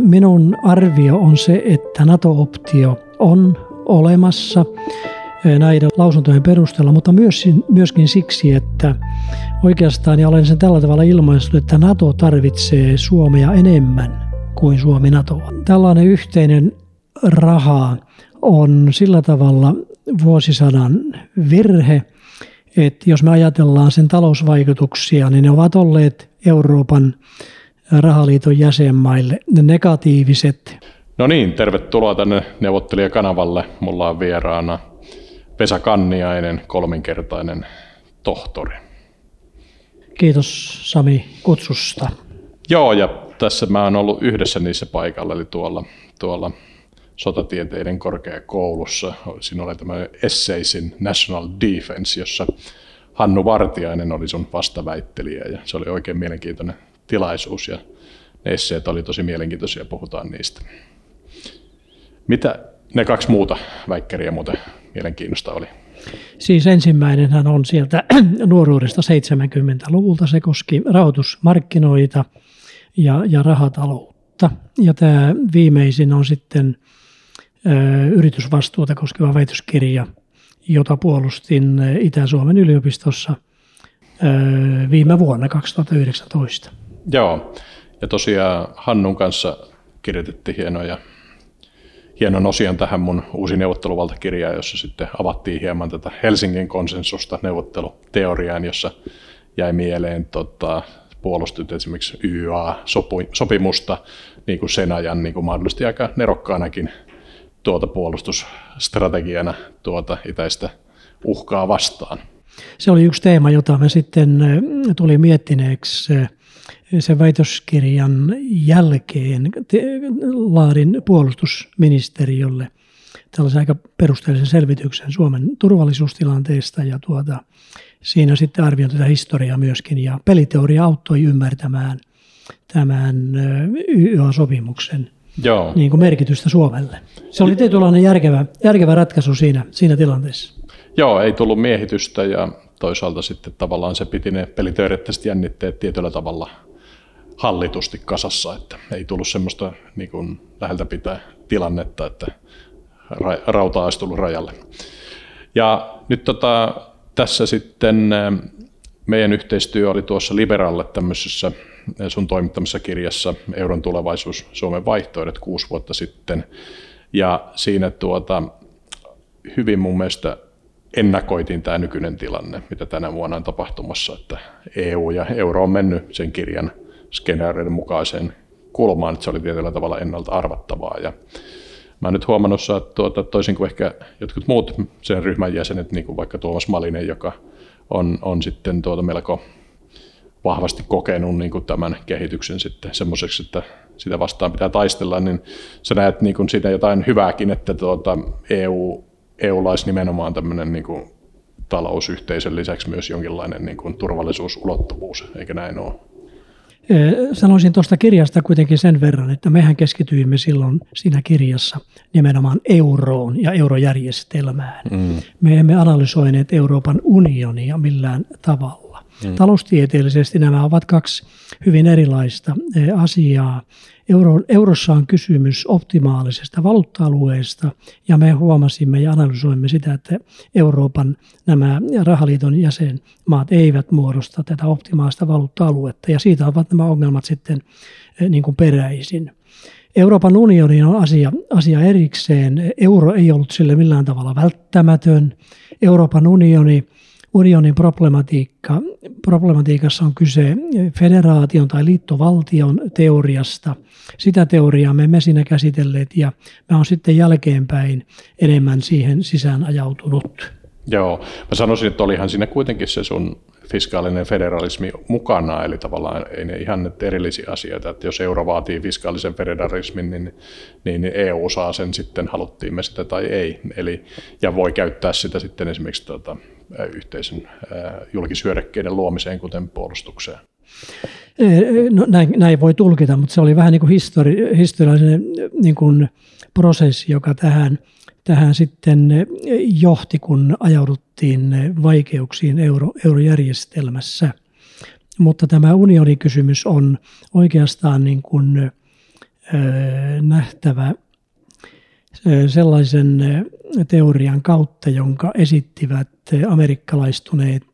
Minun arvio on se, että NATO-optio on olemassa näiden lausuntojen perusteella, mutta myöskin siksi, että oikeastaan, ja olen sen tällä tavalla ilmaissut, että NATO tarvitsee Suomea enemmän kuin Suomi NATOa. Tällainen yhteinen raha on sillä tavalla vuosisadan virhe, että jos me ajatellaan sen talousvaikutuksia, niin ne ovat olleet Euroopan rahaliiton jäsenmaille ne negatiiviset. No niin, tervetuloa tänne neuvottelijakanavalle. Mulla on vieraana Vesa Kanniainen, kolminkertainen tohtori. Kiitos Sami kutsusta. Joo, ja tässä mä oon ollut yhdessä niissä paikalla, eli tuolla, tuolla sotatieteiden korkeakoulussa. Siinä oli tämä Essaysin National Defense, jossa Hannu Vartiainen oli sun vastaväittelijä, ja se oli oikein mielenkiintoinen tilaisuus, ja ne esseet oli tosi mielenkiintoisia, puhutaan niistä. Mitä ne kaksi muuta väikkäriä muuten mielenkiinnosta oli? Siis ensimmäinenhän on sieltä nuoruudesta 70-luvulta. Se koski rahoitusmarkkinoita ja, ja rahataloutta. Ja tämä viimeisin on sitten ö, yritysvastuuta koskeva väitöskirja, jota puolustin Itä-Suomen yliopistossa ö, viime vuonna 2019. Joo, ja tosiaan Hannun kanssa kirjoitettiin hienoja hienon osion tähän mun uusi neuvotteluvaltakirjaan, jossa sitten avattiin hieman tätä Helsingin konsensusta neuvotteluteoriaan, jossa jäi mieleen tota, puolustut esimerkiksi YA-sopimusta niin kuin sen ajan niin kuin mahdollisesti aika nerokkaanakin tuota puolustusstrategiana tuota itäistä uhkaa vastaan. Se oli yksi teema, jota me sitten tuli miettineeksi sen väitöskirjan jälkeen laadin puolustusministeriölle tällaisen aika perusteellisen selvityksen Suomen turvallisuustilanteesta ja tuota, siinä sitten arvioin tätä historiaa myöskin ja peliteoria auttoi ymmärtämään tämän YA-sopimuksen Joo. Niin kuin merkitystä Suomelle. Se oli tietynlainen järkevä, järkevä ratkaisu siinä, siinä tilanteessa. Joo, ei tullut miehitystä ja toisaalta sitten tavallaan se piti ne peliteoreettiset jännitteet tietyllä tavalla hallitusti kasassa, että ei tullut semmoista niin kuin läheltä pitää tilannetta, että rauta olisi tullut rajalle. Ja nyt tota, tässä sitten meidän yhteistyö oli tuossa Liberalle tämmöisessä sun toimittamassa kirjassa Euron tulevaisuus Suomen vaihtoehdot kuusi vuotta sitten. Ja siinä tuota, hyvin mun mielestä ennakoitiin tämä nykyinen tilanne, mitä tänä vuonna on tapahtumassa, että EU ja euro on mennyt sen kirjan skenaarioiden mukaiseen kulmaan, että se oli tietyllä tavalla ennalta arvattavaa. Ja mä oon nyt huomannut, että tuota, toisin kuin ehkä jotkut muut sen ryhmän jäsenet, niin kuin vaikka Tuomas Malinen, joka on, on sitten tuota melko vahvasti kokenut niin kuin tämän kehityksen sitten semmoiseksi, että sitä vastaan pitää taistella, niin sä näet niin kuin siitä jotain hyvääkin, että tuota EU, EU laisi nimenomaan tämmöinen niin kuin talousyhteisön lisäksi myös jonkinlainen niin kuin turvallisuusulottuvuus, eikä näin ole? Sanoisin tuosta kirjasta kuitenkin sen verran, että mehän keskityimme silloin siinä kirjassa nimenomaan euroon ja eurojärjestelmään. Mm. Me emme analysoineet Euroopan unionia millään tavalla. Mm. Taloustieteellisesti nämä ovat kaksi hyvin erilaista asiaa. Euro, eurossa on kysymys optimaalisesta valuutta-alueesta ja me huomasimme ja analysoimme sitä, että Euroopan nämä rahaliiton jäsenmaat eivät muodosta tätä optimaalista valuutta-aluetta ja siitä ovat nämä ongelmat sitten eh, niin kuin peräisin. Euroopan unioni on asia, asia erikseen. Euro ei ollut sille millään tavalla välttämätön. Euroopan unioni unionin problematiikka, problematiikassa on kyse federaation tai liittovaltion teoriasta. Sitä teoriaa me emme siinä käsitelleet ja mä olen sitten jälkeenpäin enemmän siihen sisään ajautunut. Joo, mä sanoisin, että olihan siinä kuitenkin se sun fiskaalinen federalismi mukana, eli tavallaan ei ne ihan nyt erillisiä asioita, että jos euro vaatii fiskaalisen federalismin, niin, niin EU saa sen sitten, haluttiin me sitä tai ei, eli, ja voi käyttää sitä sitten esimerkiksi tuota, yhteisön julkishyödykkeiden luomiseen, kuten puolustukseen. No, näin, näin voi tulkita, mutta se oli vähän niin kuin histori, historiallinen niin kuin prosessi, joka tähän, tähän sitten johti, kun ajauduttiin vaikeuksiin euro, eurojärjestelmässä. Mutta tämä unionikysymys on oikeastaan niin kuin nähtävä sellaisen teorian kautta, jonka esittivät amerikkalaistuneet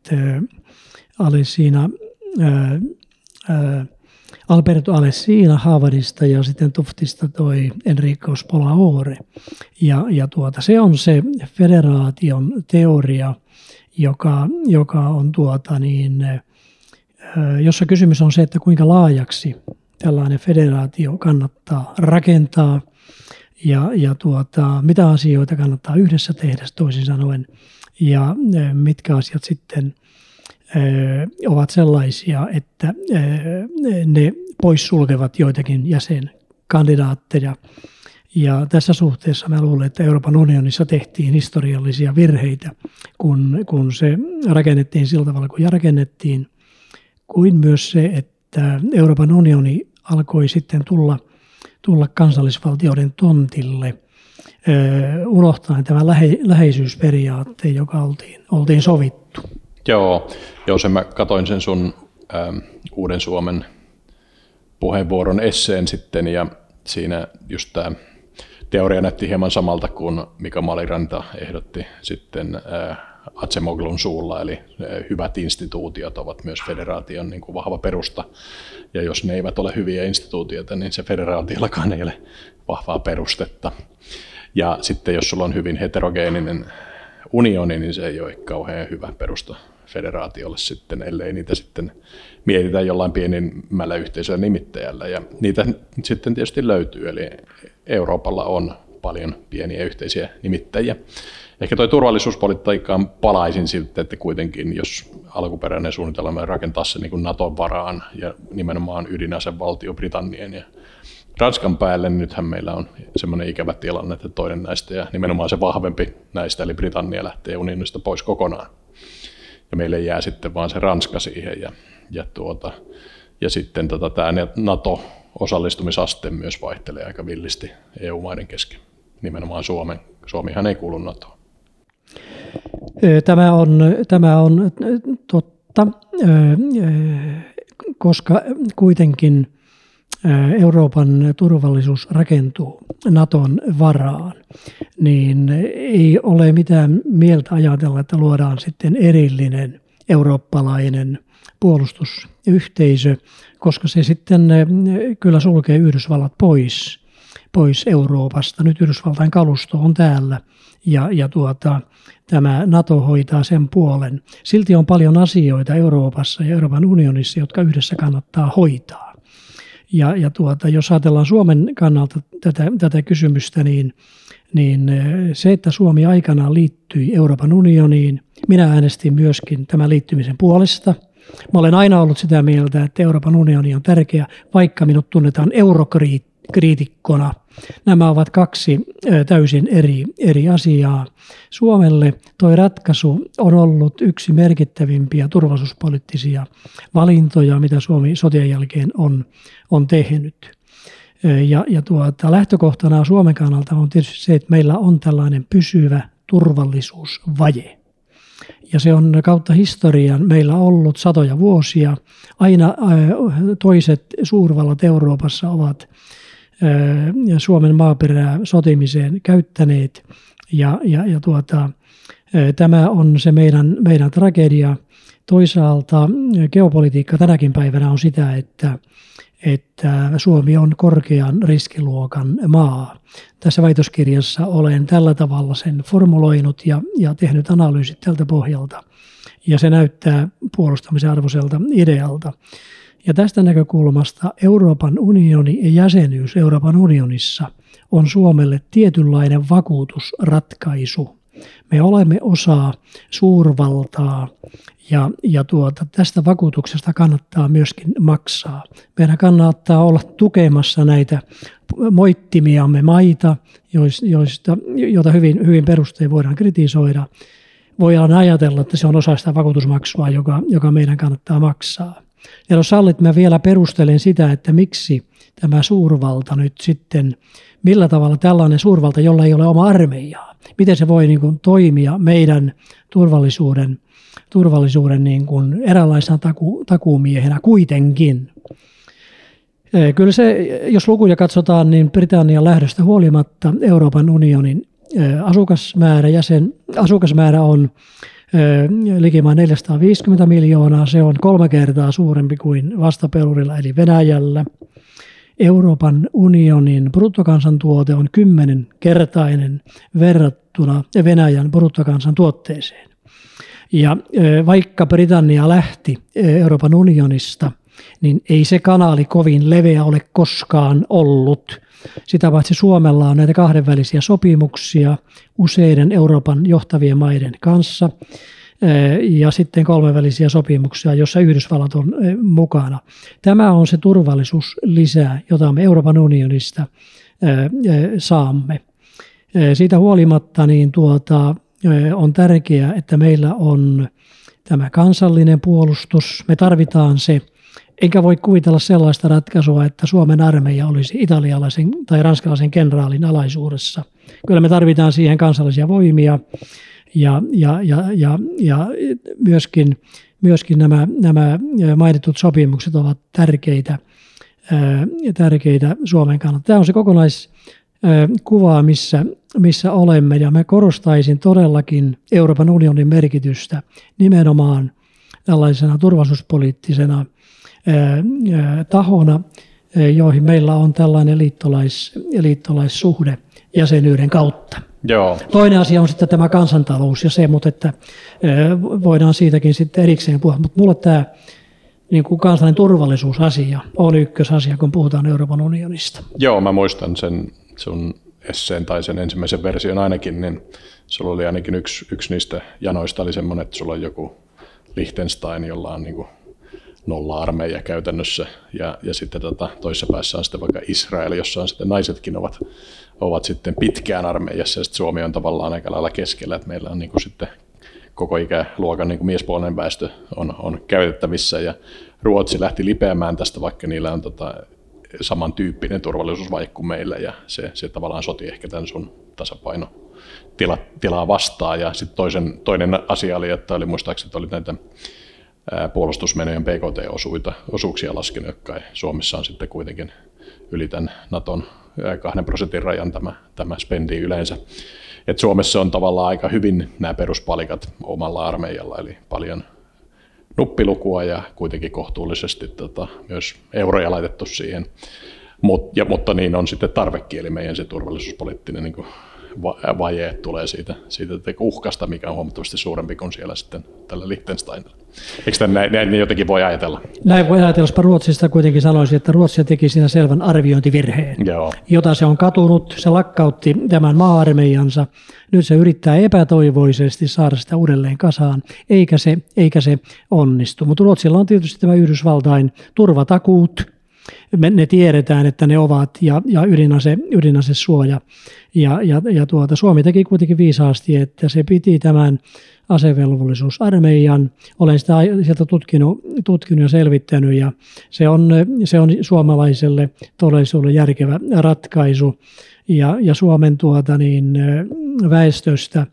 Alessina, Alberto Alessina Harvardista ja sitten Tuftista toi Enrico Spolaore. Ja, ja tuota, se on se federaation teoria, joka, joka on tuota niin, jossa kysymys on se, että kuinka laajaksi tällainen federaatio kannattaa rakentaa ja, ja tuota, mitä asioita kannattaa yhdessä tehdä toisin sanoen ja mitkä asiat sitten ovat sellaisia, että ne poissulkevat joitakin jäsenkandidaatteja. Ja tässä suhteessa mä luulen, että Euroopan unionissa tehtiin historiallisia virheitä, kun, kun se rakennettiin sillä tavalla, kun rakennettiin, kuin myös se, että Euroopan unioni alkoi sitten tulla, tulla kansallisvaltioiden tontille – unohtaen tämä lähe, läheisyysperiaatteen, joka oltiin, oltiin sovittu. Joo, joo sen mä katoin sen sun ähm, Uuden Suomen puheenvuoron esseen sitten ja siinä just tämä teoria näytti hieman samalta kuin Mika Maliranta ehdotti sitten äh, Atsemoglun suulla, eli äh, hyvät instituutiot ovat myös federaation niin kuin vahva perusta, ja jos ne eivät ole hyviä instituutioita, niin se federaatiollakaan ei ole vahvaa perustetta. Ja sitten jos sulla on hyvin heterogeeninen unioni, niin se ei ole kauhean hyvä perusta federaatiolle sitten, ellei niitä sitten mietitä jollain pienimmällä yhteisöllä nimittäjällä. Ja niitä sitten tietysti löytyy, eli Euroopalla on paljon pieniä yhteisiä nimittäjiä. Ehkä tuo turvallisuuspolitiikkaan palaisin siltä, että kuitenkin jos alkuperäinen suunnitelma rakentaa se niin Naton varaan ja nimenomaan ydinasevaltio Britannian ja Ranskan päälle niin nythän meillä on semmoinen ikävä tilanne, että toinen näistä ja nimenomaan se vahvempi näistä, eli Britannia lähtee unionista pois kokonaan. Ja meille jää sitten vaan se Ranska siihen ja, ja, tuota, ja sitten tota, tämä NATO-osallistumisaste myös vaihtelee aika villisti EU-maiden kesken, nimenomaan Suomen. Suomihan ei kuulu NATOon. Tämä on, tämä on totta, koska kuitenkin – Euroopan turvallisuus rakentuu Naton varaan, niin ei ole mitään mieltä ajatella, että luodaan sitten erillinen eurooppalainen puolustusyhteisö, koska se sitten kyllä sulkee Yhdysvallat pois, pois Euroopasta. Nyt Yhdysvaltain kalusto on täällä ja, ja tuota, tämä NATO hoitaa sen puolen. Silti on paljon asioita Euroopassa ja Euroopan unionissa, jotka yhdessä kannattaa hoitaa. Ja, ja tuota, jos ajatellaan Suomen kannalta tätä, tätä kysymystä, niin, niin se, että Suomi aikanaan liittyi Euroopan unioniin, minä äänestin myöskin tämän liittymisen puolesta. Mä olen aina ollut sitä mieltä, että Euroopan unioni on tärkeä, vaikka minut tunnetaan eurokriitikkona – Nämä ovat kaksi täysin eri, eri asiaa. Suomelle tuo ratkaisu on ollut yksi merkittävimpiä turvallisuuspoliittisia valintoja, mitä Suomi sotien jälkeen on, on tehnyt. Ja, ja tuota, lähtökohtana Suomen kannalta on tietysti se, että meillä on tällainen pysyvä turvallisuusvaje. Ja se on kautta historian meillä ollut satoja vuosia. Aina toiset suurvallat Euroopassa ovat Suomen maaperää sotimiseen käyttäneet. Ja, ja, ja tuota, tämä on se meidän, meidän tragedia. Toisaalta geopolitiikka tänäkin päivänä on sitä, että, että Suomi on korkean riskiluokan maa. Tässä väitöskirjassa olen tällä tavalla sen formuloinut ja, ja tehnyt analyysit tältä pohjalta. Ja se näyttää puolustamisen arvoiselta idealta. Ja tästä näkökulmasta Euroopan unioni ja jäsenyys Euroopan unionissa on Suomelle tietynlainen vakuutusratkaisu. Me olemme osa suurvaltaa ja, ja tuota, tästä vakuutuksesta kannattaa myöskin maksaa. Meidän kannattaa olla tukemassa näitä moittimiamme maita, joista, joita hyvin, hyvin perustein voidaan kritisoida. Voidaan ajatella, että se on osa sitä vakuutusmaksua, joka, joka meidän kannattaa maksaa. Ja jos sallit, mä vielä perustelen sitä, että miksi tämä suurvalta nyt sitten, millä tavalla tällainen suurvalta, jolla ei ole oma armeijaa, miten se voi niin kuin toimia meidän turvallisuuden, turvallisuuden niin kuin eräänlaisena taku, takuumiehenä kuitenkin. Kyllä se, jos lukuja katsotaan, niin Britannian lähdöstä huolimatta Euroopan unionin asukasmäärä, jäsen, asukasmäärä on likimaan 450 miljoonaa. Se on kolme kertaa suurempi kuin vastapelurilla eli Venäjällä. Euroopan unionin bruttokansantuote on kymmenenkertainen verrattuna Venäjän bruttokansantuotteeseen. Ja vaikka Britannia lähti Euroopan unionista, niin ei se kanaali kovin leveä ole koskaan ollut. Sitä paitsi Suomella on näitä kahdenvälisiä sopimuksia useiden Euroopan johtavien maiden kanssa ja sitten kolmenvälisiä sopimuksia, jossa Yhdysvallat on mukana. Tämä on se turvallisuuslisä, jota me Euroopan unionista saamme. Siitä huolimatta niin tuota, on tärkeää, että meillä on tämä kansallinen puolustus. Me tarvitaan se, enkä voi kuvitella sellaista ratkaisua, että Suomen armeija olisi italialaisen tai ranskalaisen kenraalin alaisuudessa. Kyllä me tarvitaan siihen kansallisia voimia ja, ja, ja, ja, ja myöskin, myöskin nämä, nämä mainitut sopimukset ovat tärkeitä, tärkeitä Suomen kannalta. Tämä on se kokonaiskuva, missä, missä olemme ja mä korostaisin todellakin Euroopan unionin merkitystä nimenomaan tällaisena turvallisuuspoliittisena tahona, joihin meillä on tällainen liittolais, liittolaissuhde jäsenyyden kautta. Joo. Toinen asia on sitten tämä kansantalous ja se, mutta että voidaan siitäkin sitten erikseen puhua. Mutta mulle tämä niin kuin kansallinen turvallisuusasia on ykkösasia, kun puhutaan Euroopan unionista. Joo, mä muistan sen sun esseen tai sen ensimmäisen version ainakin, niin sulla oli ainakin yksi, yksi niistä janoista oli semmoinen, että sulla on joku Liechtenstein, jolla on niin kuin nolla-armeija käytännössä, ja, ja sitten tota, toisessa päässä on sitten vaikka Israel, jossa on sitten naisetkin ovat, ovat sitten pitkään armeijassa, ja sitten Suomi on tavallaan aika lailla keskellä, että meillä on niin kuin sitten koko ikäluokan niin kuin miespuolinen väestö on, on käytettävissä, ja Ruotsi lähti lipeämään tästä, vaikka niillä on tota, samantyyppinen turvallisuusvaje kuin meillä, ja se, se tavallaan soti ehkä tämän sun tasapaino tila, tilaa vastaan. Ja sitten toinen asia oli, että oli muistaakseni että oli näitä puolustusmenojen BKT-osuuksia laskenut, jotka Suomessa on sitten kuitenkin yli tämän Naton kahden prosentin rajan tämä, tämä spendi yleensä. Et Suomessa on tavallaan aika hyvin nämä peruspalikat omalla armeijalla, eli paljon nuppilukua ja kuitenkin kohtuullisesti tota, myös euroja laitettu siihen. Mut, ja, mutta niin on sitten tarvekieli meidän se turvallisuuspoliittinen niin vajeet tulee siitä, siitä uhkasta, mikä on huomattavasti suurempi kuin siellä sitten tällä Liechtensteinilla. Eikö tämän näin, näin jotenkin voi ajatella? Näin voi ajatella, jos Ruotsista kuitenkin sanoisin, että Ruotsi teki siinä selvän arviointivirheen, Joo. jota se on katunut, se lakkautti tämän maa-armeijansa, nyt se yrittää epätoivoisesti saada sitä uudelleen kasaan, eikä se, eikä se onnistu. Mutta Ruotsilla on tietysti tämä Yhdysvaltain turvatakuut, me, ne tiedetään, että ne ovat, ja, ja ydinase, ydinasesuoja. Ja, ja, ja tuota, Suomi teki kuitenkin viisaasti, että se piti tämän asevelvollisuusarmeijan. Olen sitä sieltä tutkinut, tutkinut ja selvittänyt, ja se on, se on suomalaiselle todellisuudelle järkevä ratkaisu. Ja, ja Suomen tuota, niin, väestöstä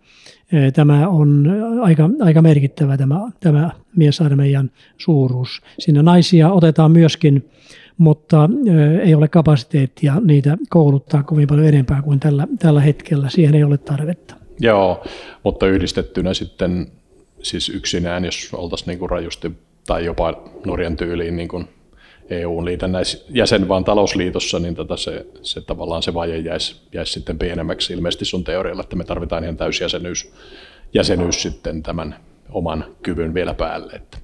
tämä on aika, aika merkittävä tämä, tämä miesarmeijan suuruus. Siinä naisia otetaan myöskin mutta ei ole kapasiteettia niitä kouluttaa kovin paljon enempää kuin tällä, tällä hetkellä. Siihen ei ole tarvetta. Joo, mutta yhdistettynä sitten siis yksinään, jos oltaisiin niin kuin rajusti tai jopa Norjan tyyliin niin kuin EUn liitännäis jäsen vaan talousliitossa, niin tota se, se, tavallaan se vaje jäisi, jäisi sitten pienemmäksi ilmeisesti sun teorialla, että me tarvitaan ihan täysjäsenyys jäsenyys sitten tämän oman kyvyn vielä päälle. Että.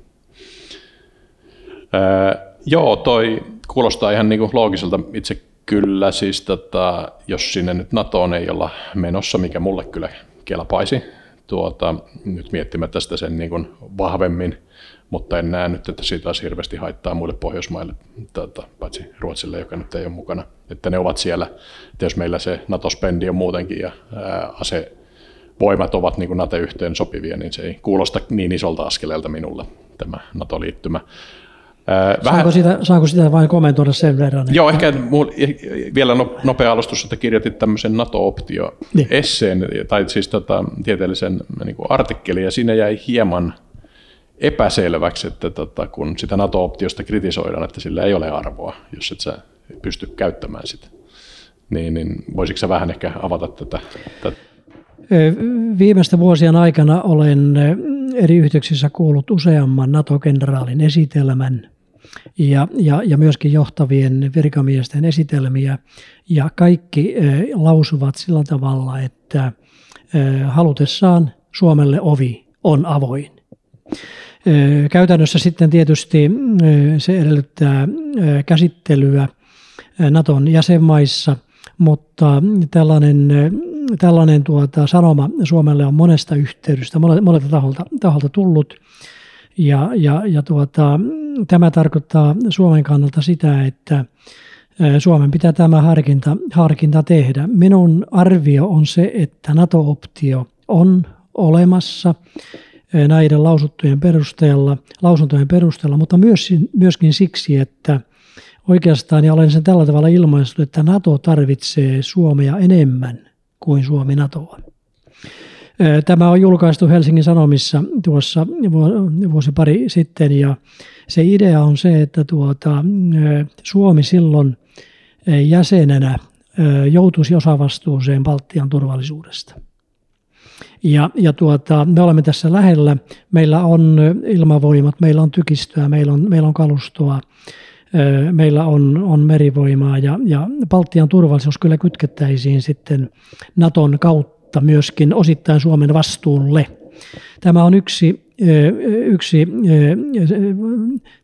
Ää, joo, toi kuulostaa ihan niin loogiselta itse kyllä, siis tota, jos sinne nyt NATOon ei olla menossa, mikä mulle kyllä kelpaisi, tuota, nyt miettimättä sitä sen niin kuin vahvemmin, mutta en näe nyt, että siitä olisi hirveästi haittaa muille Pohjoismaille, tuota, paitsi Ruotsille, joka nyt ei ole mukana. Että ne ovat siellä, että jos meillä se NATO-spendi on muutenkin ja ase voimat ovat niin NATO-yhteen sopivia, niin se ei kuulosta niin isolta askeleelta minulle tämä NATO-liittymä. Vähän... Saanko, sitä, saanko sitä vain kommentoida sen verran? Että... Joo, ehkä vielä no, nopea alustus, että kirjoitit tämmöisen NATO-optio-esseen, niin. tai siis tota, tieteellisen niin kuin artikkelin, ja siinä jäi hieman epäselväksi, että tota, kun sitä NATO-optiosta kritisoidaan, että sillä ei ole arvoa, jos et sä pysty käyttämään sitä. Niin, niin voisitko sä vähän ehkä avata tätä? tätä? Viimeisten vuosien aikana olen eri yhteyksissä kuullut useamman NATO-kenraalin esitelmän ja, ja, ja myöskin johtavien virkamiesten esitelmiä. Ja kaikki lausuvat sillä tavalla, että halutessaan Suomelle ovi on avoin. Käytännössä sitten tietysti se edellyttää käsittelyä Naton jäsenmaissa, mutta tällainen, tällainen tuota, sanoma Suomelle on monesta yhteydestä, monelta taholta, taholta tullut. Ja, ja, ja tuota, tämä tarkoittaa Suomen kannalta sitä, että Suomen pitää tämä harkinta, harkinta tehdä. Minun arvio on se, että NATO-optio on olemassa näiden lausuttujen perusteella, lausuntojen perusteella, mutta myös, myöskin siksi, että oikeastaan, ja olen sen tällä tavalla ilmaissut, että NATO tarvitsee Suomea enemmän kuin Suomi NATOa. Tämä on julkaistu Helsingin Sanomissa tuossa vuosi pari sitten ja se idea on se, että tuota, Suomi silloin jäsenenä joutuisi osavastuuseen Baltian turvallisuudesta. Ja, ja tuota, me olemme tässä lähellä. Meillä on ilmavoimat, meillä on tykistöä, meillä on, meillä on kalustoa, meillä on, on merivoimaa ja, ja Baltian turvallisuus kyllä kytkettäisiin sitten Naton kautta myöskin osittain Suomen vastuulle. Tämä on yksi, yksi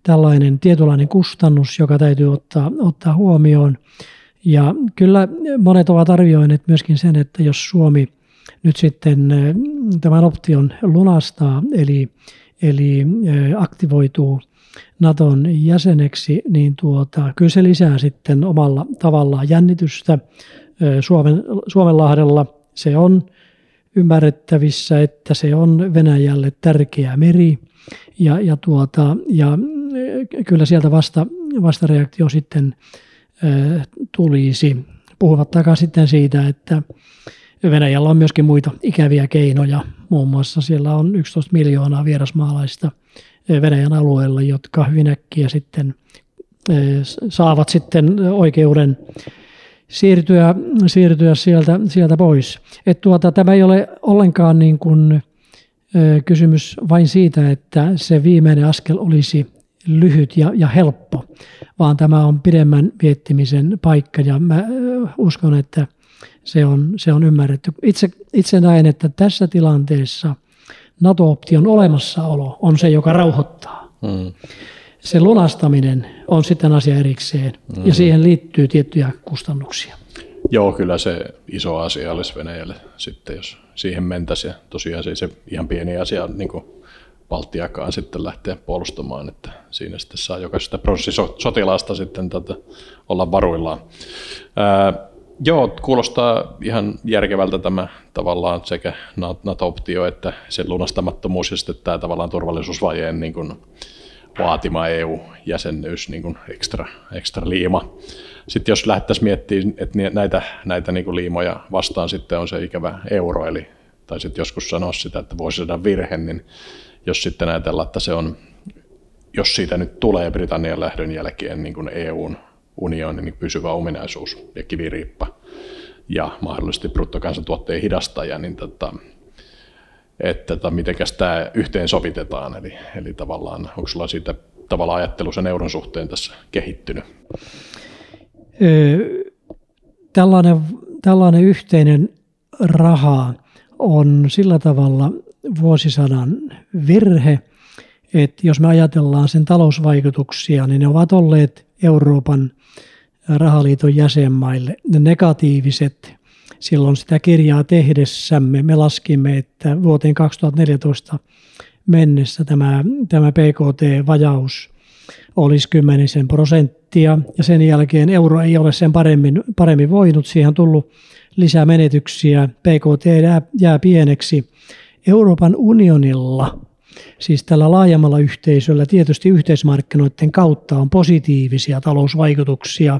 tällainen tietynlainen kustannus, joka täytyy ottaa, ottaa huomioon. Ja kyllä monet ovat arvioineet myöskin sen, että jos Suomi nyt sitten tämän option lunastaa, eli, eli aktivoituu Naton jäseneksi, niin tuota, kyllä se lisää sitten omalla tavallaan jännitystä Suomen, Suomenlahdella. Se on ymmärrettävissä, että se on Venäjälle tärkeä meri ja, ja, tuota, ja kyllä sieltä vasta, vastareaktio sitten tulisi. Puhumattakaan sitten siitä, että Venäjällä on myöskin muita ikäviä keinoja. Muun muassa siellä on 11 miljoonaa vierasmaalaista Venäjän alueella, jotka hyvin äkkiä sitten saavat sitten oikeuden siirtyä, siirtyä sieltä, sieltä pois. Et tuota, tämä ei ole ollenkaan niin kuin, kysymys vain siitä, että se viimeinen askel olisi lyhyt ja, ja helppo, vaan tämä on pidemmän viettimisen paikka ja mä uskon, että se on, se on ymmärretty. Itse, itse näen, että tässä tilanteessa NATO-option olemassaolo on se, joka rauhoittaa. Hmm. Se lunastaminen on sitten asia erikseen hmm. ja siihen liittyy tiettyjä kustannuksia. Joo, kyllä se iso asia olisi Venäjälle sitten, jos siihen mentäisiin. Ja tosiaan se, se ihan pieni asia niin kuin Baltiakaan sitten lähteä puolustamaan, että siinä sitten saa jokaisesta prosessisotilaasta sitten tätä olla varuillaan. Ää, Joo, kuulostaa ihan järkevältä tämä tavallaan sekä NATO-optio että sen lunastamattomuus ja sitten tämä tavallaan turvallisuusvajeen niin kuin vaatima EU-jäsenyys niin kuin ekstra, ekstra liima. Sitten jos lähdettäisiin miettimään, että näitä, näitä niin kuin liimoja vastaan sitten on se ikävä euro, eli tai sitten joskus sanoa sitä, että vuosisadan virhe, niin jos sitten ajatellaan, että se on, jos siitä nyt tulee Britannian lähdön jälkeen niin kuin EUn unionin niin pysyvä ominaisuus ja kiviriippa ja mahdollisesti bruttokansantuotteen hidastaja, niin tota, että tota, miten tämä yhteen sovitetaan, eli, eli tavallaan onko sulla siitä tavallaan ajattelu sen euron suhteen tässä kehittynyt? Tällainen, tällainen yhteinen raha on sillä tavalla vuosisadan virhe, että jos me ajatellaan sen talousvaikutuksia, niin ne ovat olleet Euroopan rahaliiton jäsenmaille. Ne negatiiviset silloin sitä kirjaa tehdessämme me laskimme, että vuoteen 2014 mennessä tämä, tämä PKT-vajaus olisi kymmenisen prosenttia ja sen jälkeen euro ei ole sen paremmin, paremmin voinut. Siihen on tullut lisää menetyksiä, PKT jää, jää pieneksi. Euroopan unionilla siis tällä laajemmalla yhteisöllä tietysti yhteismarkkinoiden kautta on positiivisia talousvaikutuksia.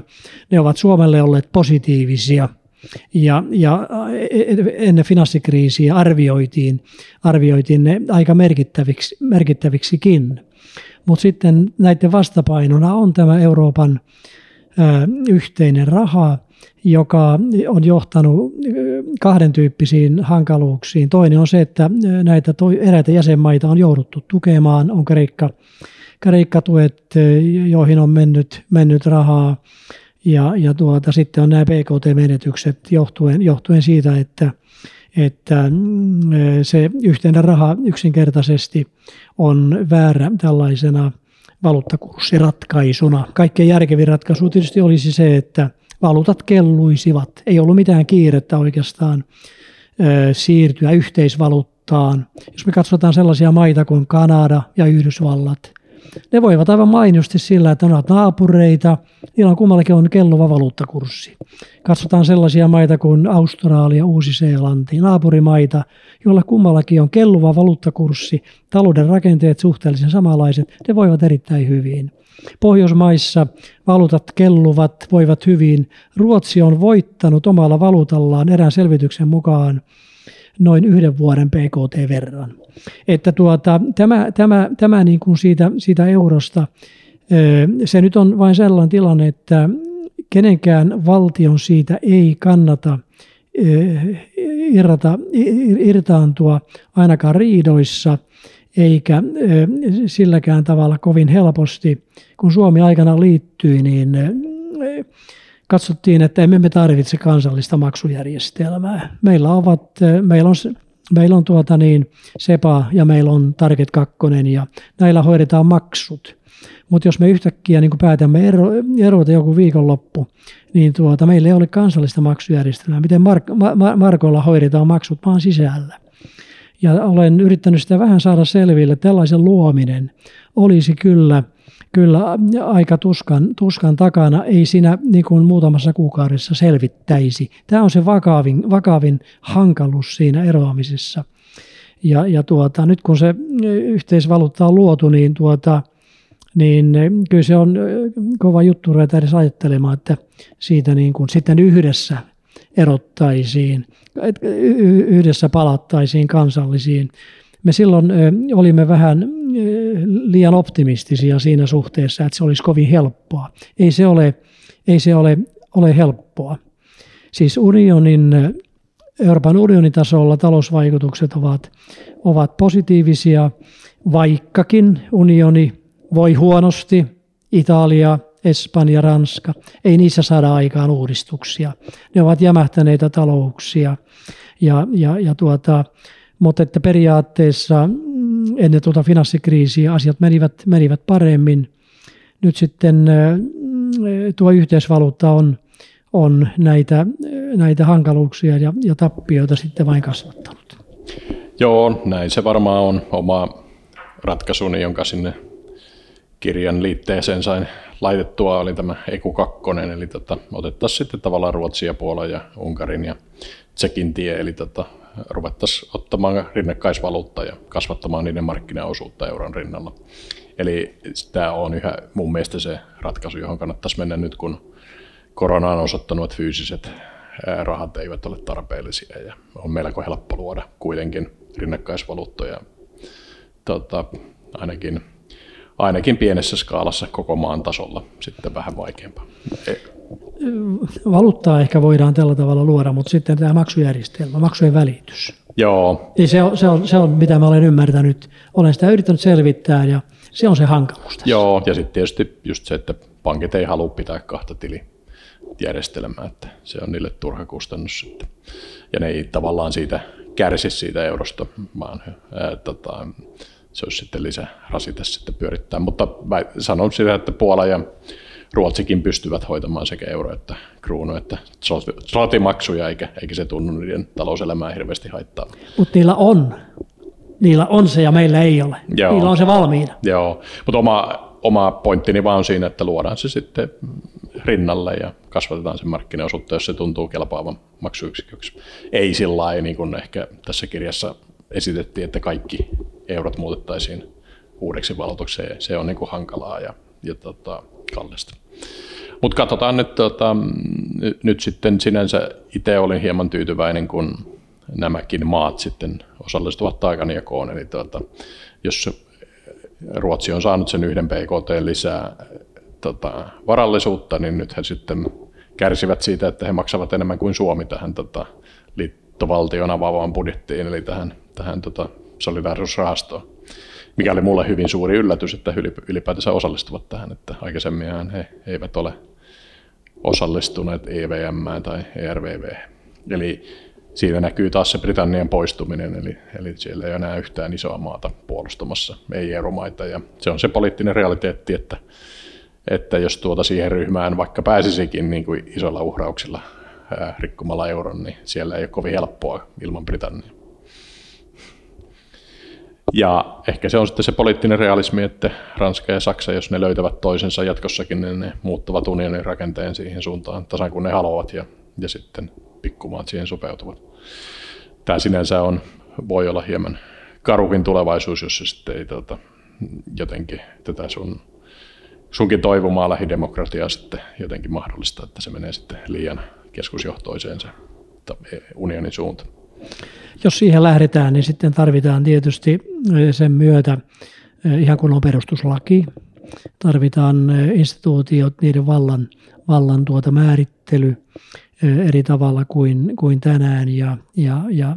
Ne ovat Suomelle olleet positiivisia. Ja, ja ennen finanssikriisiä arvioitiin, arvioitiin ne aika merkittäviksi, merkittäviksikin. Mutta sitten näiden vastapainona on tämä Euroopan ö, yhteinen raha, joka on johtanut kahden tyyppisiin hankaluuksiin. Toinen on se, että näitä eräitä jäsenmaita on jouduttu tukemaan, on Kreikka, Kreikka-tuet, joihin on mennyt, mennyt rahaa, ja, ja tuota, sitten on nämä BKT-menetykset johtuen, johtuen siitä, että, että se yhteinen raha yksinkertaisesti on väärä tällaisena valuuttakurssiratkaisuna. Kaikkein järkevin ratkaisu tietysti olisi se, että valuutat kelluisivat. Ei ollut mitään kiirettä oikeastaan siirtyä yhteisvaluuttaan. Jos me katsotaan sellaisia maita kuin Kanada ja Yhdysvallat, ne voivat aivan mainiosti sillä, että ne ovat naapureita, niillä on kummallakin on kelluva valuuttakurssi. Katsotaan sellaisia maita kuin Australia, Uusi-Seelanti, naapurimaita, joilla kummallakin on kelluva valuuttakurssi, talouden rakenteet suhteellisen samanlaiset, ne voivat erittäin hyvin. Pohjoismaissa valuutat kelluvat, voivat hyvin. Ruotsi on voittanut omalla valuutallaan erään selvityksen mukaan noin yhden vuoden PKT verran. Että tuota, tämä, tämä, tämä niin kuin siitä, siitä eurosta, se nyt on vain sellainen tilanne, että kenenkään valtion siitä ei kannata irrata, irtaantua ainakaan riidoissa, eikä silläkään tavalla kovin helposti. Kun Suomi aikana liittyi, niin katsottiin, että emme me tarvitse kansallista maksujärjestelmää. Meillä, ovat, meillä on, meillä on tuota niin, SEPA ja meillä on Target 2 ja näillä hoidetaan maksut. Mutta jos me yhtäkkiä niin päätämme ero, erota joku viikonloppu, niin tuota, meillä ei ole kansallista maksujärjestelmää. Miten Mark, Ma, Markolla hoidetaan maksut maan sisällä? Ja olen yrittänyt sitä vähän saada selville. Tällaisen luominen olisi kyllä – kyllä aika tuskan, tuskan takana ei siinä niin kuin muutamassa kuukaudessa selvittäisi. Tämä on se vakavin, vakavin hankaluus siinä eroamisessa. Ja, ja tuota, nyt kun se yhteisvaluutta on luotu, niin, tuota, niin kyllä se on kova juttu ruveta edes ajattelemaan, että siitä niin kuin sitten yhdessä erottaisiin, yhdessä palattaisiin kansallisiin me silloin olimme vähän liian optimistisia siinä suhteessa, että se olisi kovin helppoa. Ei se ole, ei se ole, ole helppoa. Siis unionin, Euroopan unionin tasolla talousvaikutukset ovat, ovat positiivisia, vaikkakin unioni voi huonosti, Italia, Espanja, Ranska, ei niissä saada aikaan uudistuksia. Ne ovat jämähtäneitä talouksia ja, ja, ja tuota, mutta että periaatteessa ennen tuota finanssikriisiä asiat menivät, menivät paremmin. Nyt sitten tuo yhteisvaluutta on, on näitä, näitä hankaluuksia ja, ja tappioita sitten vain kasvattanut. Joo, näin se varmaan on oma ratkaisuni, jonka sinne kirjan liitteeseen sain laitettua, oli tämä EKU 2, eli tota, otettaisiin sitten tavallaan Ruotsia, Puola ja Unkarin ja Tsekin tie, eli tota, ruvettaisiin ottamaan rinnakkaisvaluutta ja kasvattamaan niiden markkinaosuutta euron rinnalla. Eli tämä on yhä mun mielestä se ratkaisu, johon kannattaisi mennä nyt, kun korona on osoittanut, että fyysiset rahat eivät ole tarpeellisia ja on melko helppo luoda kuitenkin rinnakkaisvaluuttoja tota, ainakin, ainakin pienessä skaalassa koko maan tasolla sitten vähän vaikeampaa. Valuuttaa ehkä voidaan tällä tavalla luoda, mutta sitten tämä maksujärjestelmä, maksujen välitys. Joo. Niin se, on, se, on, se on, mitä mä olen ymmärtänyt. Olen sitä yrittänyt selvittää ja se on se hankaluus tässä. Joo, ja sitten tietysti just se, että pankit ei halua pitää kahta tilijärjestelmää, että se on niille turha kustannus sitten. Ja ne ei tavallaan siitä kärsi siitä eurosta, vaan ää, tota, se olisi sitten lisärasite sitten pyörittää. Mutta sanon sitä, että Puola ja Ruotsikin pystyvät hoitamaan sekä euro että kruunu, että slotimaksuja, eikä, eikä se tunnu niiden talouselämää hirveästi haittaa. Mutta niillä on. Niillä on se ja meillä ei ole. Joo. Niillä on se valmiina. Joo, mutta oma, oma pointtini vaan on siinä, että luodaan se sitten rinnalle ja kasvatetaan sen markkinaosuutta, jos se tuntuu kelpaavan maksuyksiköksi. Ei sillä lailla, niin kuin ehkä tässä kirjassa esitettiin, että kaikki eurot muutettaisiin uudeksi valuutukseen. Se on niin kuin hankalaa ja, ja tota, kallista. Mutta katsotaan nyt, tota, nyt sitten sinänsä itse olin hieman tyytyväinen, kun nämäkin maat sitten osallistuvat taakanjakoon. Eli tuota, jos Ruotsi on saanut sen yhden PKT lisää tota, varallisuutta, niin nyt he sitten kärsivät siitä, että he maksavat enemmän kuin Suomi tähän tota, liittovaltion avaavaan budjettiin, eli tähän, tähän tota, solidaarisuusrahastoon. Mikä oli mulle hyvin suuri yllätys, että ylipäätänsä osallistuvat tähän, että aikaisemmin he eivät ole osallistuneet EVM tai ERVV. Eli siinä näkyy taas se Britannian poistuminen, eli, eli siellä ei enää yhtään isoa maata puolustamassa, ei eromaita. Ja se on se poliittinen realiteetti, että, että jos tuota siihen ryhmään vaikka pääsisikin niin kuin isoilla uhrauksilla ää, rikkomalla euron, niin siellä ei ole kovin helppoa ilman Britanniaa. Ja ehkä se on sitten se poliittinen realismi, että Ranska ja Saksa, jos ne löytävät toisensa jatkossakin, niin ne muuttavat unionin rakenteen siihen suuntaan tasan kuin ne haluavat ja, ja sitten pikkumaat siihen sopeutuvat. Tämä sinänsä on, voi olla hieman karukin tulevaisuus, jos se sitten ei tota, jotenkin tätä sun, sunkin toivomaa lähidemokratiaa sitten jotenkin mahdollista, että se menee sitten liian keskusjohtoiseen se unionin suuntaan. Jos siihen lähdetään, niin sitten tarvitaan tietysti sen myötä ihan kun on perustuslaki, tarvitaan instituutiot, niiden vallan, vallan tuota määrittely eri tavalla kuin, kuin tänään. Ja, ja, ja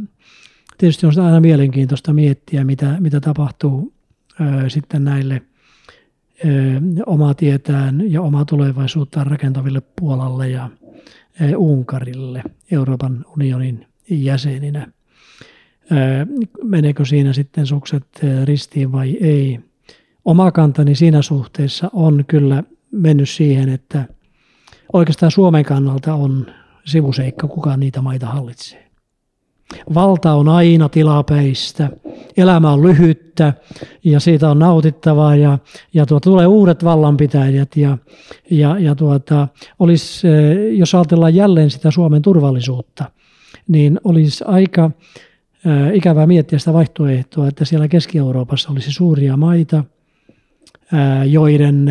tietysti on aina mielenkiintoista miettiä, mitä, mitä tapahtuu sitten näille ö, omaa tietään ja omaa tulevaisuuttaan rakentaville Puolalle ja Unkarille Euroopan unionin jäseninä. Meneekö siinä sitten sukset ristiin vai ei? Oma kantani siinä suhteessa on kyllä mennyt siihen, että oikeastaan Suomen kannalta on sivuseikka, kuka niitä maita hallitsee. Valta on aina tilapäistä, elämä on lyhyttä ja siitä on nautittavaa ja, ja tuota, tulee uudet vallanpitäjät ja, ja, ja tuota, olisi, jos ajatellaan jälleen sitä Suomen turvallisuutta, niin olisi aika ikävää miettiä sitä vaihtoehtoa, että siellä Keski-Euroopassa olisi suuria maita, joiden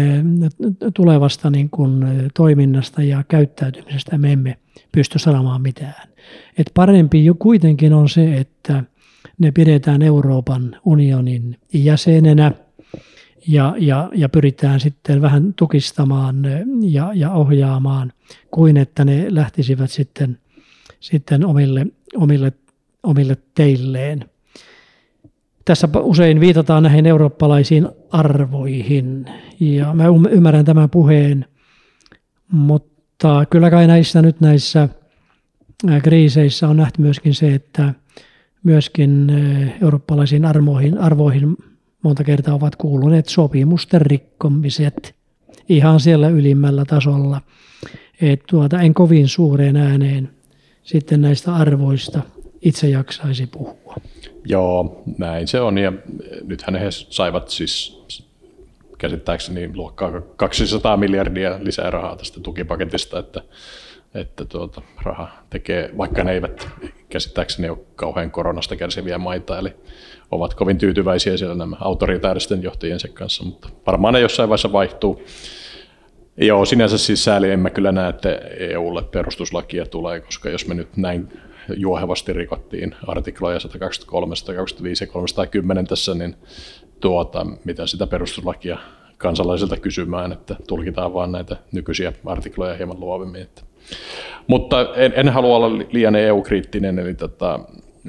tulevasta niin kuin toiminnasta ja käyttäytymisestä me emme pysty sanomaan mitään. Et parempi jo kuitenkin on se, että ne pidetään Euroopan unionin jäsenenä ja, ja, ja pyritään sitten vähän tukistamaan ja, ja ohjaamaan, kuin että ne lähtisivät sitten, sitten omille, omille omille teilleen. Tässä usein viitataan näihin eurooppalaisiin arvoihin ja mä ymmärrän tämän puheen, mutta kyllä kai näissä nyt näissä kriiseissä on nähty myöskin se, että myöskin eurooppalaisiin arvoihin, arvoihin monta kertaa ovat kuuluneet sopimusten rikkomiset ihan siellä ylimmällä tasolla. Et tuota, en kovin suureen ääneen sitten näistä arvoista itse jaksaisi puhua. Joo, näin se on. Ja nythän he saivat siis käsittääkseni luokkaa 200 miljardia lisää rahaa tästä tukipaketista, että, että tuota, raha tekee, vaikka ne eivät käsittääkseni ole kauhean koronasta kärsiviä maita, eli ovat kovin tyytyväisiä siellä nämä autoritaaristen johtajiensa kanssa, mutta varmaan ne jossain vaiheessa vaihtuu. Joo, sinänsä siis sääli en mä kyllä näe, että EUlle perustuslakia tulee, koska jos me nyt näin juohevasti rikottiin artikloja 123, 125 ja 310 tässä, niin tuota, mitä sitä perustuslakia kansalaisilta kysymään, että tulkitaan vain näitä nykyisiä artikloja hieman luovemmin. Että. Mutta en, en halua olla liian EU-kriittinen, eli tota,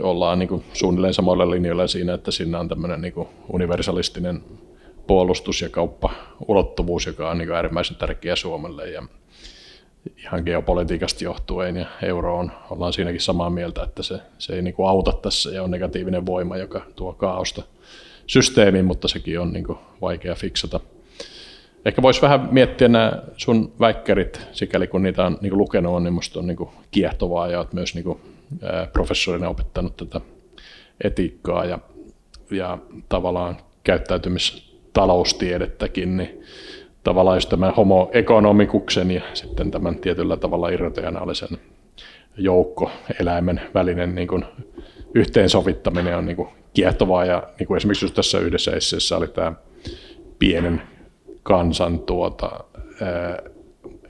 ollaan niin kuin suunnilleen samoilla linjoilla siinä, että siinä on tämmöinen niin kuin universalistinen puolustus- ja kauppa-ulottuvuus, joka on niin äärimmäisen tärkeä Suomelle. Ja ihan geopolitiikasta johtuen ja euro on, ollaan siinäkin samaa mieltä, että se, se ei niin kuin auta tässä ja on negatiivinen voima, joka tuo kaaosta systeemiin, mutta sekin on niin kuin vaikea fiksata. Ehkä voisi vähän miettiä nämä sun väikkärit, sikäli kun niitä on niin kuin lukenut, on, niin on niin kuin kiehtovaa ja olet myös niin kuin, professorina opettanut tätä etiikkaa ja, ja tavallaan käyttäytymistaloustiedettäkin, niin tavallaan just tämän homo economicuksen ja sitten tämän tietyllä tavalla irrationaalisen joukkoeläimen välinen niin kuin yhteensovittaminen on niin kuin kiehtovaa. Ja niin kuin esimerkiksi just tässä yhdessä esseessä oli tämä pienen kansan tuota,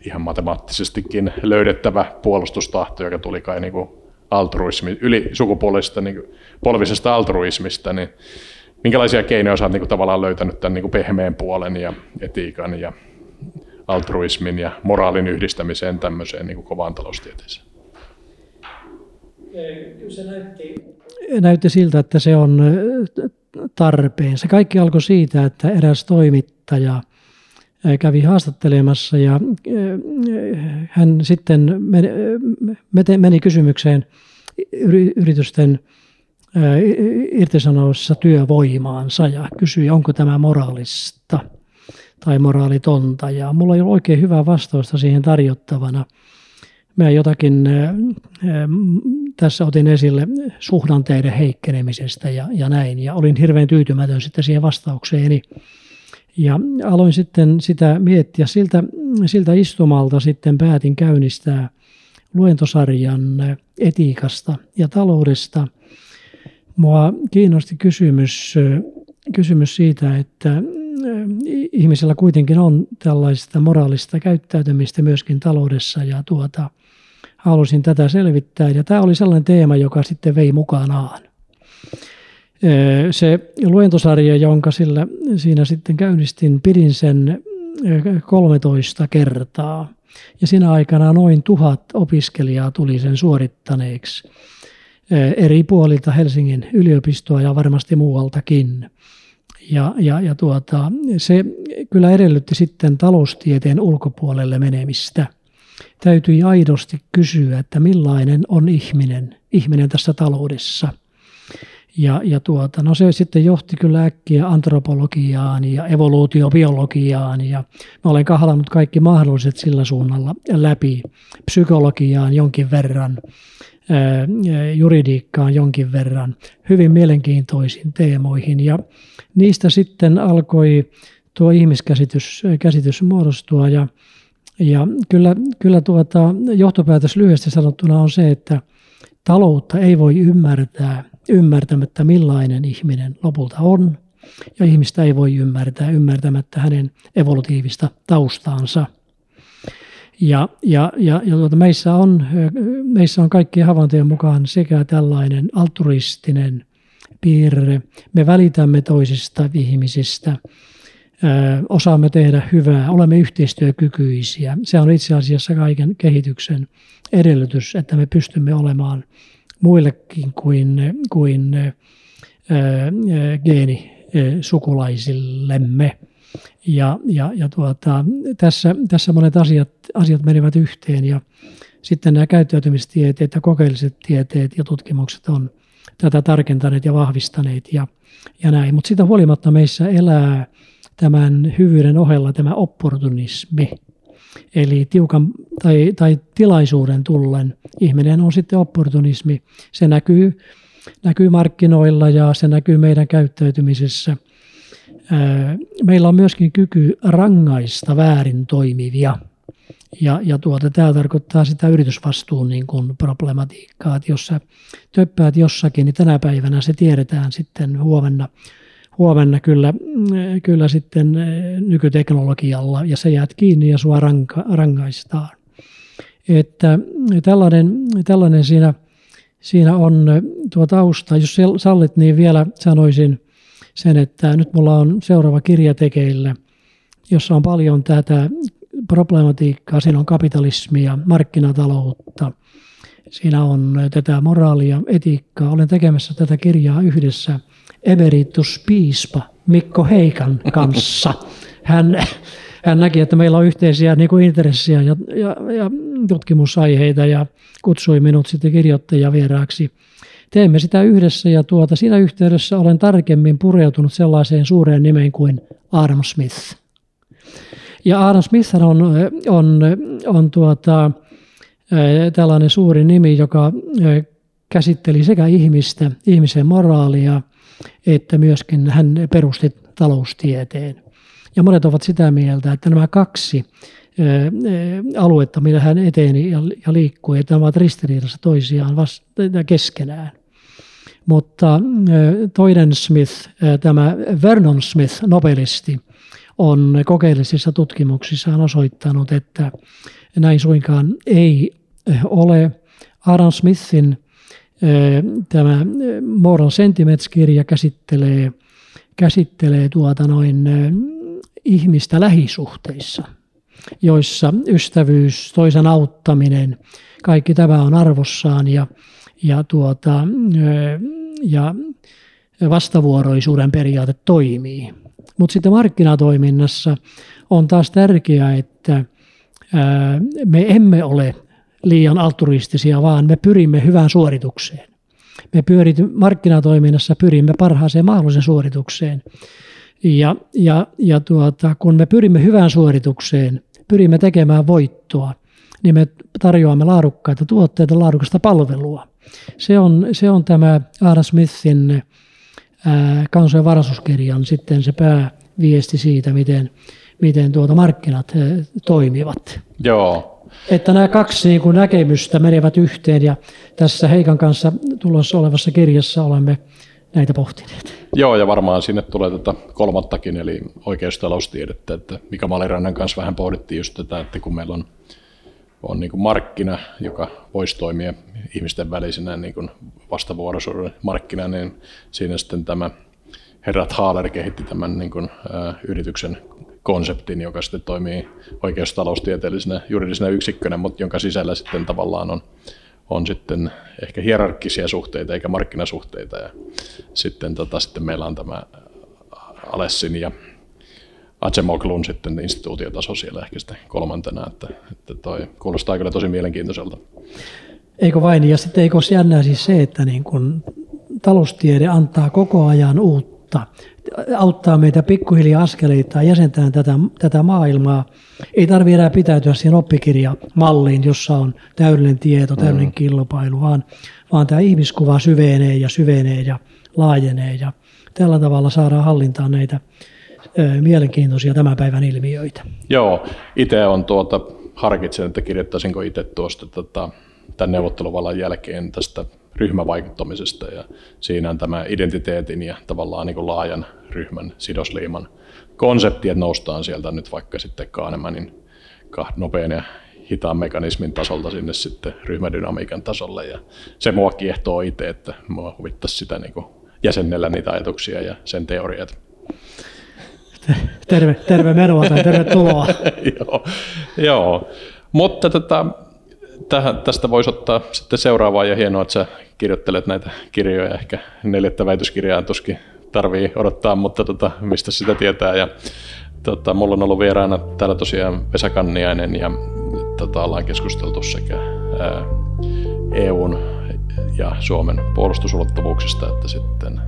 ihan matemaattisestikin löydettävä puolustustahto, joka tuli kai niin kuin altruismi, yli sukupuolisesta niin polvisesta altruismista, niin minkälaisia keinoja sä oot niin kuin, tavallaan löytänyt tämän niin kuin pehmeän puolen ja etiikan ja altruismin ja moraalin yhdistämiseen tämmöiseen niin kuin kovaan taloustieteeseen? Se näytti, näytti siltä, että se on tarpeen. Se kaikki alkoi siitä, että eräs toimittaja kävi haastattelemassa ja hän sitten meni kysymykseen yritysten irtisanoussa työvoimaansa ja kysyi, onko tämä moraalista tai moraalitonta. Ja mulla ei ollut oikein hyvää vastausta siihen tarjottavana. Mä jotakin tässä otin esille suhdanteiden heikkenemisestä ja, ja näin. Ja olin hirveän tyytymätön sitten siihen vastaukseeni. Ja aloin sitten sitä miettiä. Siltä, siltä istumalta sitten päätin käynnistää luentosarjan etiikasta ja taloudesta. Mua kiinnosti kysymys, kysymys siitä, että ihmisellä kuitenkin on tällaista moraalista käyttäytymistä myöskin taloudessa ja tuota, halusin tätä selvittää. Ja tämä oli sellainen teema, joka sitten vei mukanaan. Se luentosarja, jonka sillä, siinä sitten käynnistin, pidin sen 13 kertaa. Ja siinä aikana noin tuhat opiskelijaa tuli sen suorittaneeksi eri puolilta Helsingin yliopistoa ja varmasti muualtakin. Ja, ja, ja tuota, se kyllä edellytti sitten taloustieteen ulkopuolelle menemistä. Täytyi aidosti kysyä, että millainen on ihminen, ihminen tässä taloudessa. Ja, ja tuota, no se sitten johti kyllä äkkiä antropologiaan ja evoluutiobiologiaan ja mä olen kahlannut kaikki mahdolliset sillä suunnalla läpi, psykologiaan jonkin verran, juridiikkaan jonkin verran, hyvin mielenkiintoisiin teemoihin. Ja niistä sitten alkoi tuo ihmiskäsitys käsitys muodostua. Ja, ja kyllä, kyllä tuota, johtopäätös lyhyesti sanottuna on se, että taloutta ei voi ymmärtää ymmärtämättä millainen ihminen lopulta on. Ja ihmistä ei voi ymmärtää ymmärtämättä hänen evolutiivista taustaansa. Ja, ja, ja, ja tuota, meissä, on, meissä on kaikkien havaintojen mukaan sekä tällainen altruistinen piirre. Me välitämme toisista ihmisistä, osaamme tehdä hyvää, olemme yhteistyökykyisiä. Se on itse asiassa kaiken kehityksen edellytys, että me pystymme olemaan muillekin kuin, kuin geenisukulaisillemme. Ja, ja, ja tuota, tässä, tässä monet asiat, asiat menevät yhteen ja sitten nämä käyttäytymistieteet ja kokeelliset tieteet ja tutkimukset on tätä tarkentaneet ja vahvistaneet ja, ja näin. Mutta siitä huolimatta meissä elää tämän hyvyyden ohella tämä opportunismi. Eli tiukan tai, tai tilaisuuden tullen ihminen on sitten opportunismi. Se näkyy, näkyy markkinoilla ja se näkyy meidän käyttäytymisessä. Meillä on myöskin kyky rangaista väärin toimivia – ja, ja tuota, tämä tarkoittaa sitä yritysvastuun niin kuin problematiikkaa, että jos sä töppäät jossakin, niin tänä päivänä se tiedetään sitten huomenna, huomenna kyllä, kyllä sitten nykyteknologialla ja se jäät kiinni ja sua ranka, rangaistaan. Että tällainen, tällainen siinä, siinä on tuo tausta. Jos sallit, niin vielä sanoisin sen, että nyt mulla on seuraava kirja tekeillä, jossa on paljon tätä problematiikkaa. Siinä on kapitalismia, markkinataloutta, siinä on tätä moraalia, etiikkaa. Olen tekemässä tätä kirjaa yhdessä emerituspiispa Mikko Heikan kanssa. Hän, hän näki, että meillä on yhteisiä niin kuin intressejä ja, ja, ja tutkimusaiheita ja kutsui minut sitten kirjoittajavieraaksi. Teemme sitä yhdessä ja tuota, siinä yhteydessä olen tarkemmin pureutunut sellaiseen suureen nimeen kuin Adam Smith. Ja Adam Smith on, on, on tuota, tällainen suuri nimi, joka käsitteli sekä ihmistä, ihmisen moraalia, että myöskin hän perusti taloustieteen. Ja monet ovat sitä mieltä, että nämä kaksi aluetta, millä hän eteni ja liikkui, että ne ovat ristiriidassa toisiaan vasta, keskenään. Mutta toinen Smith, tämä Vernon Smith, nobelisti, on kokeellisissa tutkimuksissaan osoittanut, että näin suinkaan ei ole. Aaron Smithin tämä Moral Sentiments-kirja käsittelee, käsittelee tuota noin ihmistä lähisuhteissa, joissa ystävyys, toisen auttaminen, kaikki tämä on arvossaan ja, ja, tuota, ja vastavuoroisuuden periaate toimii. Mutta sitten markkinatoiminnassa on taas tärkeää, että me emme ole liian altruistisia, vaan me pyrimme hyvään suoritukseen. Me pyörit, markkinatoiminnassa pyrimme parhaaseen mahdollisen suoritukseen. Ja, ja, ja tuota, kun me pyrimme hyvään suoritukseen, pyrimme tekemään voittoa, niin me tarjoamme laadukkaita tuotteita, laadukasta palvelua. Se on, se on tämä Adam Smithin kansojen varasuuskirjan sitten se pääviesti siitä, miten, miten tuota markkinat toimivat. Joo. Että nämä kaksi niin kuin näkemystä menevät yhteen ja tässä Heikan kanssa tulossa olevassa kirjassa olemme näitä pohtineet. Joo, ja varmaan sinne tulee tätä kolmattakin, eli oikeustaloustiedettä, että mikä Malirannan kanssa vähän pohdittiin just tätä, että kun meillä on, on niin kuin markkina, joka voisi toimia ihmisten välisenä niin kuin vastavuoroisuuden markkina, niin siinä sitten tämä herrat Haaler kehitti tämän niin kuin, ä, yrityksen konseptin, joka sitten toimii oikeustaloustieteellisenä juridisena yksikkönä, mutta jonka sisällä sitten tavallaan on, on sitten ehkä hierarkkisia suhteita eikä markkinasuhteita. Ja sitten, tota, sitten meillä on tämä Alessin ja Acemoglun sitten instituutiotaso siellä ehkä sitten kolmantena, että, että toi kuulostaa kyllä tosi mielenkiintoiselta. Eikö vain, ja sitten eikö olisi jännää siis se, että niin kun taloustiede antaa koko ajan uutta, auttaa meitä pikkuhiljaa askeleita jäsentää tätä, tätä maailmaa. Ei tarvitse enää pitäytyä siihen oppikirjamalliin, jossa on täydellinen tieto, täydellinen mm. kilpailu, vaan, vaan tämä ihmiskuva syvenee ja syvenee ja laajenee ja tällä tavalla saadaan hallintaan näitä mielenkiintoisia tämän päivän ilmiöitä. Joo, itse on tuota, harkitsen, että kirjoittaisinko itse tuosta tota, tämän neuvotteluvallan jälkeen tästä ryhmävaikuttamisesta ja siinä on tämä identiteetin ja tavallaan niin laajan ryhmän sidosliiman konsepti, että noustaan sieltä nyt vaikka sitten Kahnemanin nopean ja hitaan mekanismin tasolta sinne sitten ryhmädynamiikan tasolle ja se mua kiehtoo itse, että mua huvittaisi sitä niin jäsennellä niitä ajatuksia ja sen teoriat. Terve, terve menoa tai tervetuloa. joo, joo, mutta tota, tähän, tästä voisi ottaa sitten seuraavaa ja hienoa, että sä kirjoittelet näitä kirjoja. Ehkä neljättä väitöskirjaa tuskin tarvii odottaa, mutta tota, mistä sitä tietää. Ja, tota, mulla on ollut vieraana täällä tosiaan Vesa Kanniainen ja tota, ollaan keskusteltu sekä ää, EUn ja Suomen puolustusulottuvuuksista että sitten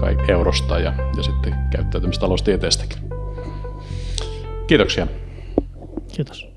kai eurosta ja, ja sitten käyttäytymistaloustieteestäkin. Kiitoksia. Kiitos.